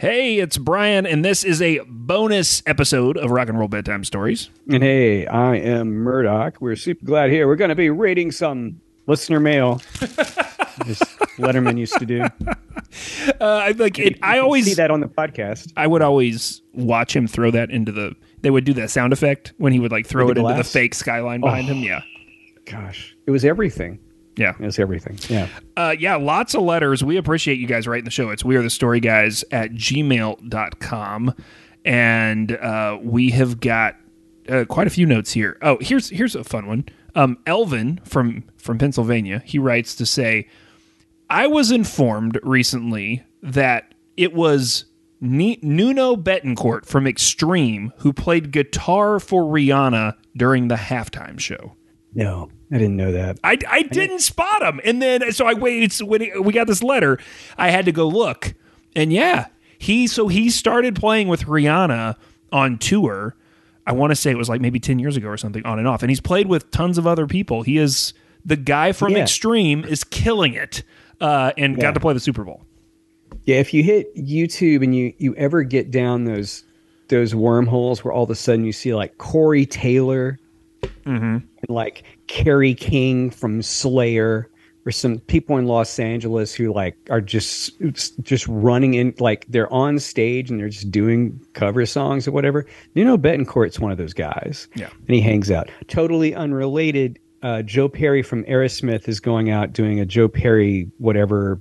Hey, it's Brian, and this is a bonus episode of Rock and Roll Bedtime Stories. And hey, I am Murdoch. We're super glad here. We're going to be reading some listener mail. Letterman used to do. Uh, I like it. I always see that on the podcast. I would always watch him throw that into the. They would do that sound effect when he would like throw With it the into the glass? fake skyline behind him. Yeah, Gosh, it was everything. Yeah. Was everything. Yeah. Uh, yeah, lots of letters. We appreciate you guys writing the show. It's we are the story guys at gmail.com. And uh, we have got uh, quite a few notes here. Oh, here's here's a fun one. Um, Elvin from from Pennsylvania, he writes to say, I was informed recently that it was Nuno Bettencourt from Extreme who played guitar for Rihanna during the halftime show. No, I didn't know that. I, I didn't spot him. And then, so I waited. So when we got this letter, I had to go look. And yeah, he, so he started playing with Rihanna on tour. I want to say it was like maybe 10 years ago or something on and off. And he's played with tons of other people. He is the guy from Yeah. Extreme is killing it uh, and Yeah. got to play the Super Bowl. Yeah, if you hit YouTube and you you ever get down those those wormholes where all of a sudden you see like Corey Taylor and like Kerry King from Slayer or some people in Los Angeles who like are just just running in like they're on stage and they're just doing cover songs or whatever. You know, Bettencourt's one of those guys. Yeah. and he hangs out. Totally unrelated. Uh, Joe Perry from Aerosmith is going out doing a Joe Perry whatever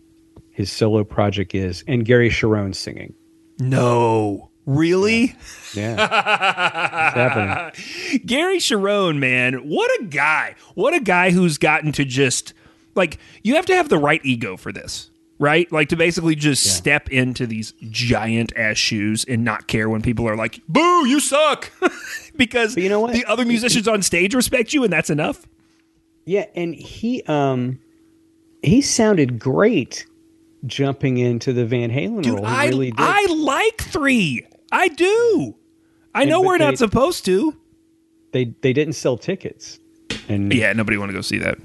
his solo project is, and Gary Cherone singing. No. Really? Yeah, it's happening. Gary Cherone, man, what a guy. What a guy who's gotten to just like you have to have the right ego for this. Right? Like to basically just step into these giant ass shoes and not care when people are like, boo, you suck. because But you know what? the other musicians on stage respect you and that's enough. Yeah, and he um he sounded great jumping into the Van Halen Dude, role. He I, really did. I like three. I do. I know but we're not they- supposed to. they they didn't sell tickets. And Yeah, nobody want to go see that.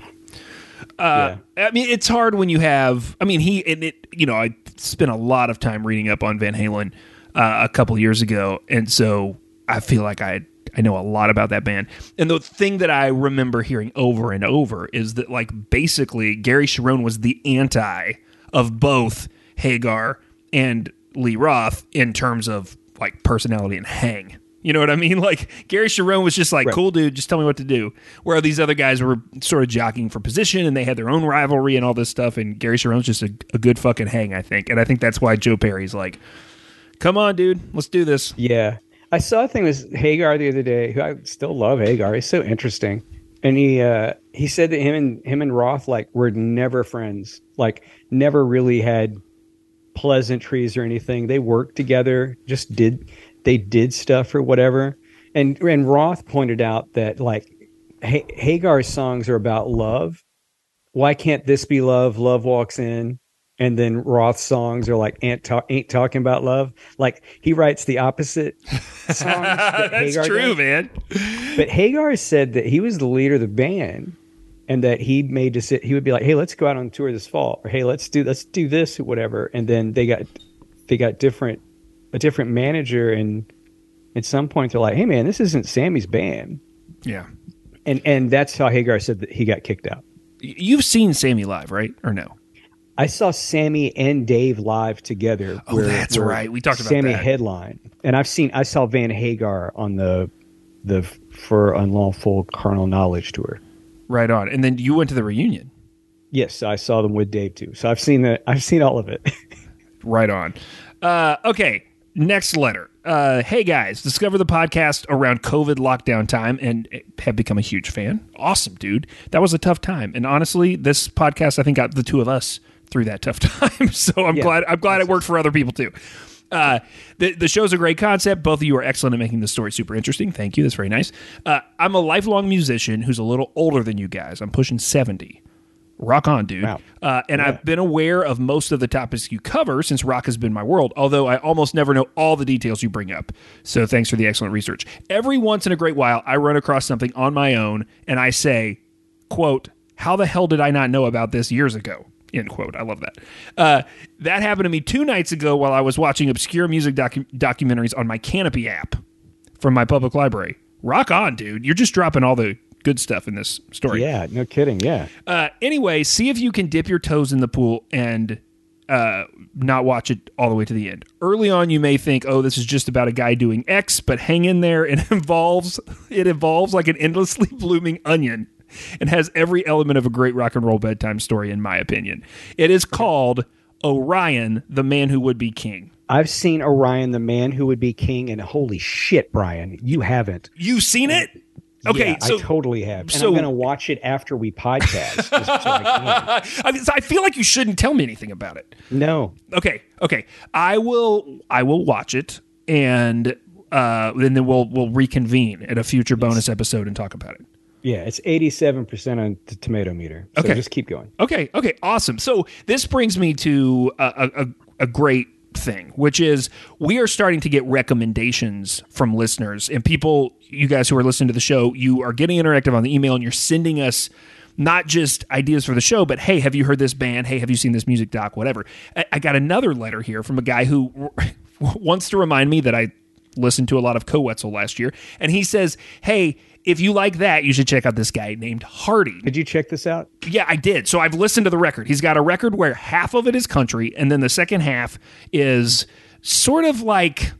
Uh, I mean, it's hard when you have. I mean, he and it. You know, I spent a lot of time reading up on Van Halen uh, a couple years ago, and so I feel like I I know a lot about that band. And the thing that I remember hearing over and over is that, like, basically, Gary Cherone was the anti of both Hagar and Lee Roth in terms of like personality and hang. You know what I mean? Like Gary Cherone was just like, Right. cool dude, just tell me what to do. Where these other guys were sort of jockeying for position and they had their own rivalry and all this stuff. And Gary Cherone's just a, a good fucking hang, I think. And I think that's why Joe Perry's like, come on, dude, let's do this. Yeah. I saw a thing with Hagar the other day, who I still love Hagar. He's so interesting. And he uh he said that him and him and Roth like were never friends. Like never really had pleasantries or anything. They worked together, just did they did stuff or whatever. And and Roth pointed out that like ha- Hagar's songs are about love. Why can't this be love? Love walks in. And then Roth's songs are like ain't, ta- ain't talking about love. Like he writes the opposite songs. that that's Hagar true, does. man. But Hagar said that he was the leader of the band, and that he made deci- he would be like, "Hey, let's go out on tour this fall," or "Hey, let's do let's do this or whatever." And then they got they got different a different manager, and at some point they're like, "Hey, man, this isn't Sammy's band," Yeah. and and that's how Hagar said that he got kicked out. You've seen Sammy live, right? Or no? I saw Sammy and Dave live together. Oh, that's right. We talked about Sammy that. headline, and I've seen I saw Van Hagar on the the for unlawful carnal knowledge tour. Right on. And then you went to the reunion. Yes, I saw them with Dave too. So I've seen that. I've seen all of it. Right on. Uh, okay, next letter. Uh, hey guys, discover the podcast around COVID lockdown time and have become a huge fan. Awesome, dude. That was a tough time, and honestly, this podcast I think got the two of us through that tough time. so I'm Yeah. glad. I'm glad it worked for other people too. Uh, the the show's a great concept. Both of you are excellent at making the story super interesting. Thank you. That's very nice. Uh, I'm a lifelong musician who's a little older than you guys. I'm pushing seventy. Rock on, dude. Wow. Uh, and I've been aware of most of the topics you cover since rock has been my world, although I almost never know all the details you bring up. So thanks for the excellent research. Every once in a great while, I run across something on my own and I say, quote, how the hell did I not know about this years ago? End quote. I love that. Uh, that happened to me two nights ago while I was watching obscure music docu- documentaries on my Kanopy app from my public library. Rock on, dude. You're just dropping all the good stuff in this story. Yeah, no kidding. Yeah. Uh, anyway, see if you can dip your toes in the pool and uh, not watch it all the way to the end. Early on, you may think, "Oh, this is just about a guy doing X," but hang in there. It involves it evolves like an endlessly blooming onion and has every element of a great rock and roll bedtime story, in my opinion. It is called Orion, the Man Who Would Be King. I've seen Orion, the man who would be king, and holy shit, Brian, you haven't. You've seen it? Okay, Yeah, so I totally have. And so- I'm going to watch it after we podcast. so I. I, mean, I feel like you shouldn't tell me anything about it. No, Okay, okay. I will. I will watch it, and uh, then then we'll we'll reconvene at a future bonus episode and talk about it. Yeah, it's 87% on the tomato meter. So Okay. just keep going. Okay, okay, awesome. So this brings me to a, a, a great thing, which is we are starting to get recommendations from listeners and people, you guys who are listening to the show, you are getting interactive on the email and you're sending us not just ideas for the show, but hey, have you heard this band? Hey, have you seen this music doc? Whatever. I, I got another letter here from a guy who wants to remind me that I listened to a lot of Koe Wetzel last year, and he says, "Hey, if you like that, you should check out this guy named Hardy." Did you check this out? Yeah, I did. So I've listened to the record. He's got a record where half of it is country, and then the second half is sort of like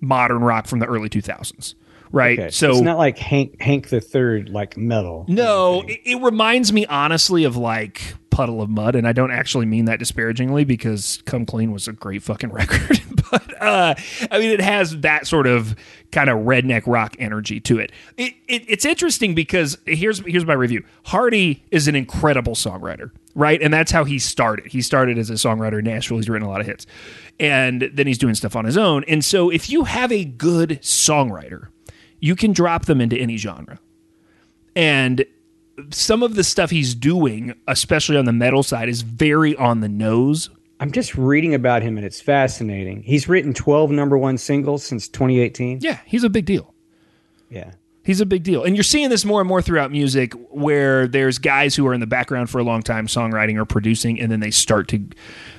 modern rock from the early 2000s. Right. Okay. So it's not like Hank Hank the Third, like metal. no, it, it reminds me honestly of like Puddle of Mudd, and I don't actually mean that disparagingly because Come Clean was a great fucking record. but uh, I mean, it has that sort of kind of redneck rock energy to it. It, it. It's interesting because here's here's my review. Hardy is an incredible songwriter, right? And that's how he started. He started as a songwriter in Nashville. He's written a lot of hits, and then he's doing stuff on his own. And so, if you have a good songwriter, you can drop them into any genre. And some of the stuff he's doing, especially on the metal side, is very on the nose. I'm just reading about him and it's fascinating. He's written 12 number one singles since 2018. Yeah, he's a big deal. Yeah. He's a big deal. And you're seeing this more and more throughout music where there's guys who are in the background for a long time songwriting or producing, and then they start to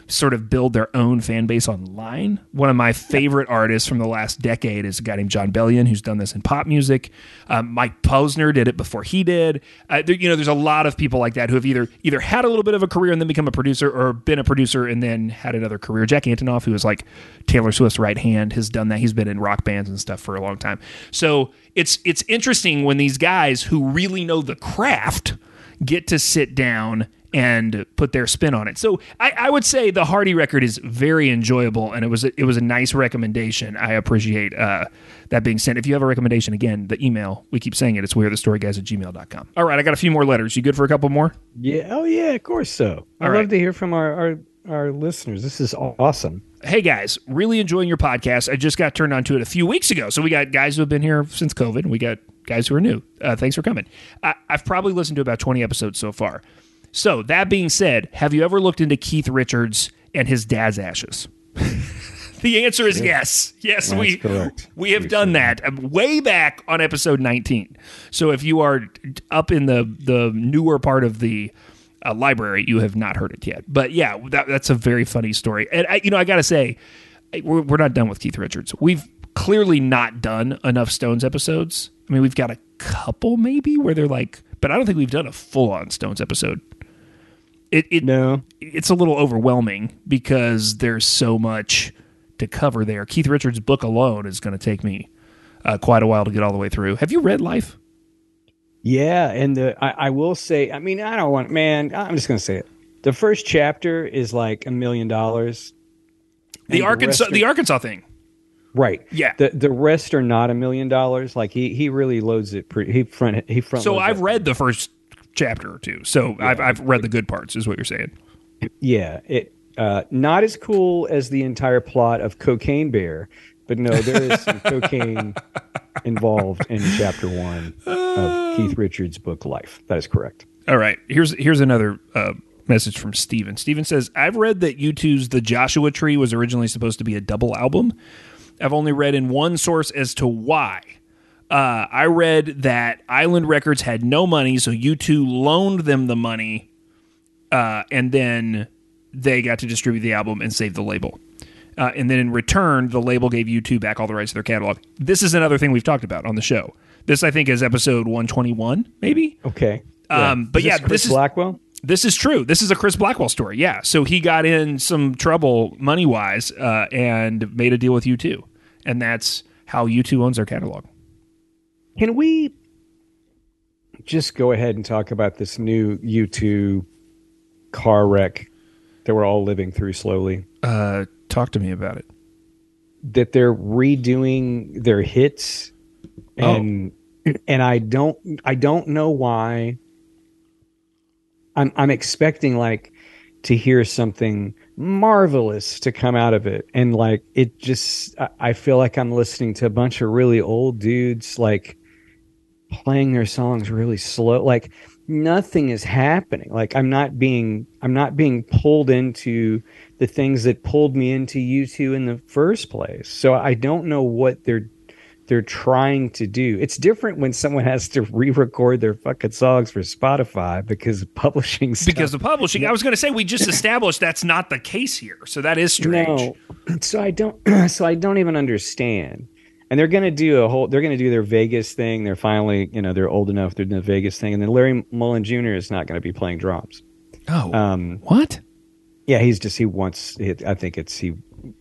sort of build their own fan base online. One of my favorite artists from the last decade is a guy named Jon Bellion, who's done this in pop music. Um, Mike Posner did it before he did. Uh, there, you know, there's a lot of people like that who have either either had a little bit of a career and then become a producer, or been a producer and then had another career. Jack Antonoff, who is like Taylor Swift's right hand, has done that. He's been in rock bands and stuff for a long time. So it's it's interesting when these guys who really know the craft get to sit down and put their spin on it. So I, I would say the Hardy record is very enjoyable, and it was a, it was a nice recommendation. I appreciate uh, that being sent. If you have a recommendation, again, the email we keep saying it. It's we're the story guys at gmail.com. All right, I got a few more letters. You good for a couple more? Yeah. Oh, yeah, of course so. I All love to hear from our, our, our listeners. This is awesome. Hey guys, really enjoying your podcast. I just got turned on to it a few weeks ago. So we got guys who have been here since COVID. We got guys who are new. Uh, thanks for coming. I, I've probably listened to about 20 episodes so far. So that being said, have you ever looked into Keith Richards and his dad's ashes? the answer is yes. Yes, That's we correct. we have done that um, way back on episode 19. So if you are up in the the newer part of the uh, library, you have not heard it yet. But yeah, that, that's a very funny story. And I, you know, I got to say, we're, we're not done with Keith Richards. We've clearly not done enough Stones episodes. I mean, we've got a couple maybe where they're like, but I don't think we've done a full on Stones episode. It, it No. it's a little overwhelming because there's so much to cover there. Keith Richards' book alone is going to take me uh, quite a while to get all the way through. Have you read Life? Yeah, and the I, I will say, I mean, I don't want, man. I'm just gonna say it. The first chapter is like a million dollars. The Arkansas, the Arkansas thing. Right? Yeah. The the rest are not a million dollars. Like he he really loads it. Pretty, he front he front. So I've it. read the first chapter or two. So I've I've read the good parts, is what you're saying. Yeah, it uh, not as cool as the entire plot of Cocaine Bear, but no, there is some cocaine involved in chapter one of Keith Richards' book Life. That is correct. All right. Here's here's another uh, message from Steven. Steven says, I've read that U2's The Joshua Tree was originally supposed to be a double album. I've only read in one source as to why. Uh, I read that Island Records had no money, so U2 loaned them the money, uh, and then they got to distribute the album and save the label. Uh, and then in return, the label gave U2 back all the rights to their catalog. This is another thing we've talked about on the show. This, I think, is episode 121, maybe. Okay. Um, but Is yeah, Chris this is Blackwell. this is true. This is a Chris Blackwell story. Yeah. So he got in some trouble money wise uh, and made a deal with U2. And that's how U2 owns their catalog. Can we just go ahead and talk about this new U2 car wreck that we're all living through slowly? Uh, talk to me about it. That they're redoing their hits, and and I don't I don't know why. I'm I'm expecting like to hear something marvelous to come out of it, and like it just I, feel like I'm listening to a bunch of really old dudes like playing their songs really slow. Like nothing is happening. Like i'm not being i'm not being pulled into the things that pulled me into U2 in the first place. So i don't know what they're they're trying to do it's different when someone has to re-record their fucking songs for spotify because of publishing stuff. Because of publishing, I was going to say we just established that's not the case here. So that is strange. No, so I don't. So I don't even understand. And they're going to do a whole. They're going to do their Vegas thing. They're finally, you know, they're old enough. They're doing the Vegas thing, and then Larry Mullen Jr. is not going to be playing drums. Oh, Um, what? yeah, he's just he wants. I think it's he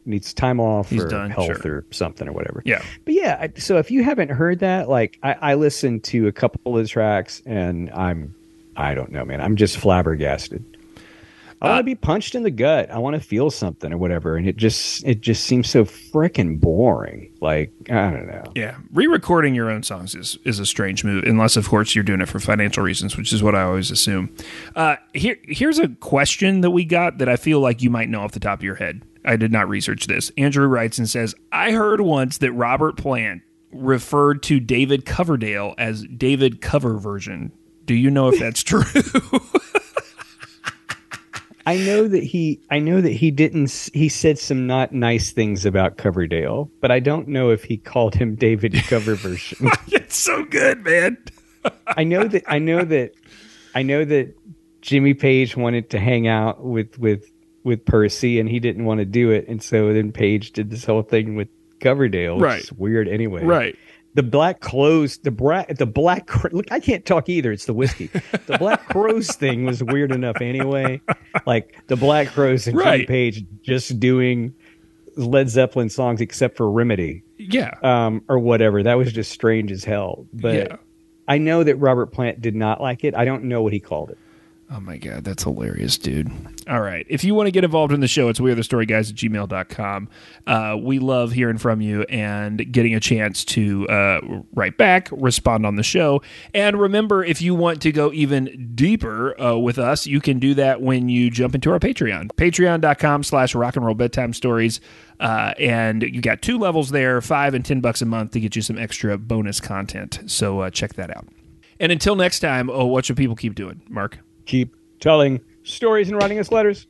needs time off He's or done, health sure. or something or whatever. Yeah. But yeah, I- so if you haven't heard that, like I, I listened to a couple of the tracks, and I'm, I don't know, man. I'm just flabbergasted. I want Uh, to be punched in the gut. I want to feel something or whatever, and it just it just seems so freaking boring. Like I don't know. Yeah, re-recording your own songs is is a strange move, unless of course you're doing it for financial reasons, which is what I always assume. Uh, here, here's a question that we got that I feel like you might know off the top of your head. I did not research this. Andrew writes and says, "I heard once that Robert Plant referred to David Coverdale as David Cover Version. Do you know if that's true?" I know that he I know that he didn't he said some not nice things about Coverdale, but I don't know if he called him David Cover version. it's so good, man. I know that I know that I know that Jimmy Page wanted to hang out with with with Percy and he didn't want to do it and so then Page did this whole thing with Coverdale, Right. is weird anyway. Right. The black clothes, the bra- the black cr- look. I can't talk either. It's the whiskey. The black Crowes thing was weird enough anyway. Like the Black Crowes and Jimmy Page just doing Led Zeppelin songs except for Remedy Yeah. um, or whatever. That was just strange as hell. But yeah. I know that Robert Plant did not like it. I don't know what he called it. Oh my God, that's hilarious, dude. All right. If you want to get involved in the show, it's wearethestoryguys at gmail.com. Uh, we love hearing from you and getting a chance to uh, write back, respond on the show. And remember, if you want to go even deeper uh, with us, you can do that when you jump into our Patreon. Patreon.com slash rock and roll bedtime stories. Uh, and you got two levels there, five and ten bucks a month to get you some extra bonus content. So uh, check that out. And until next time, oh, what should people keep doing, Mark? Keep telling stories and writing us letters.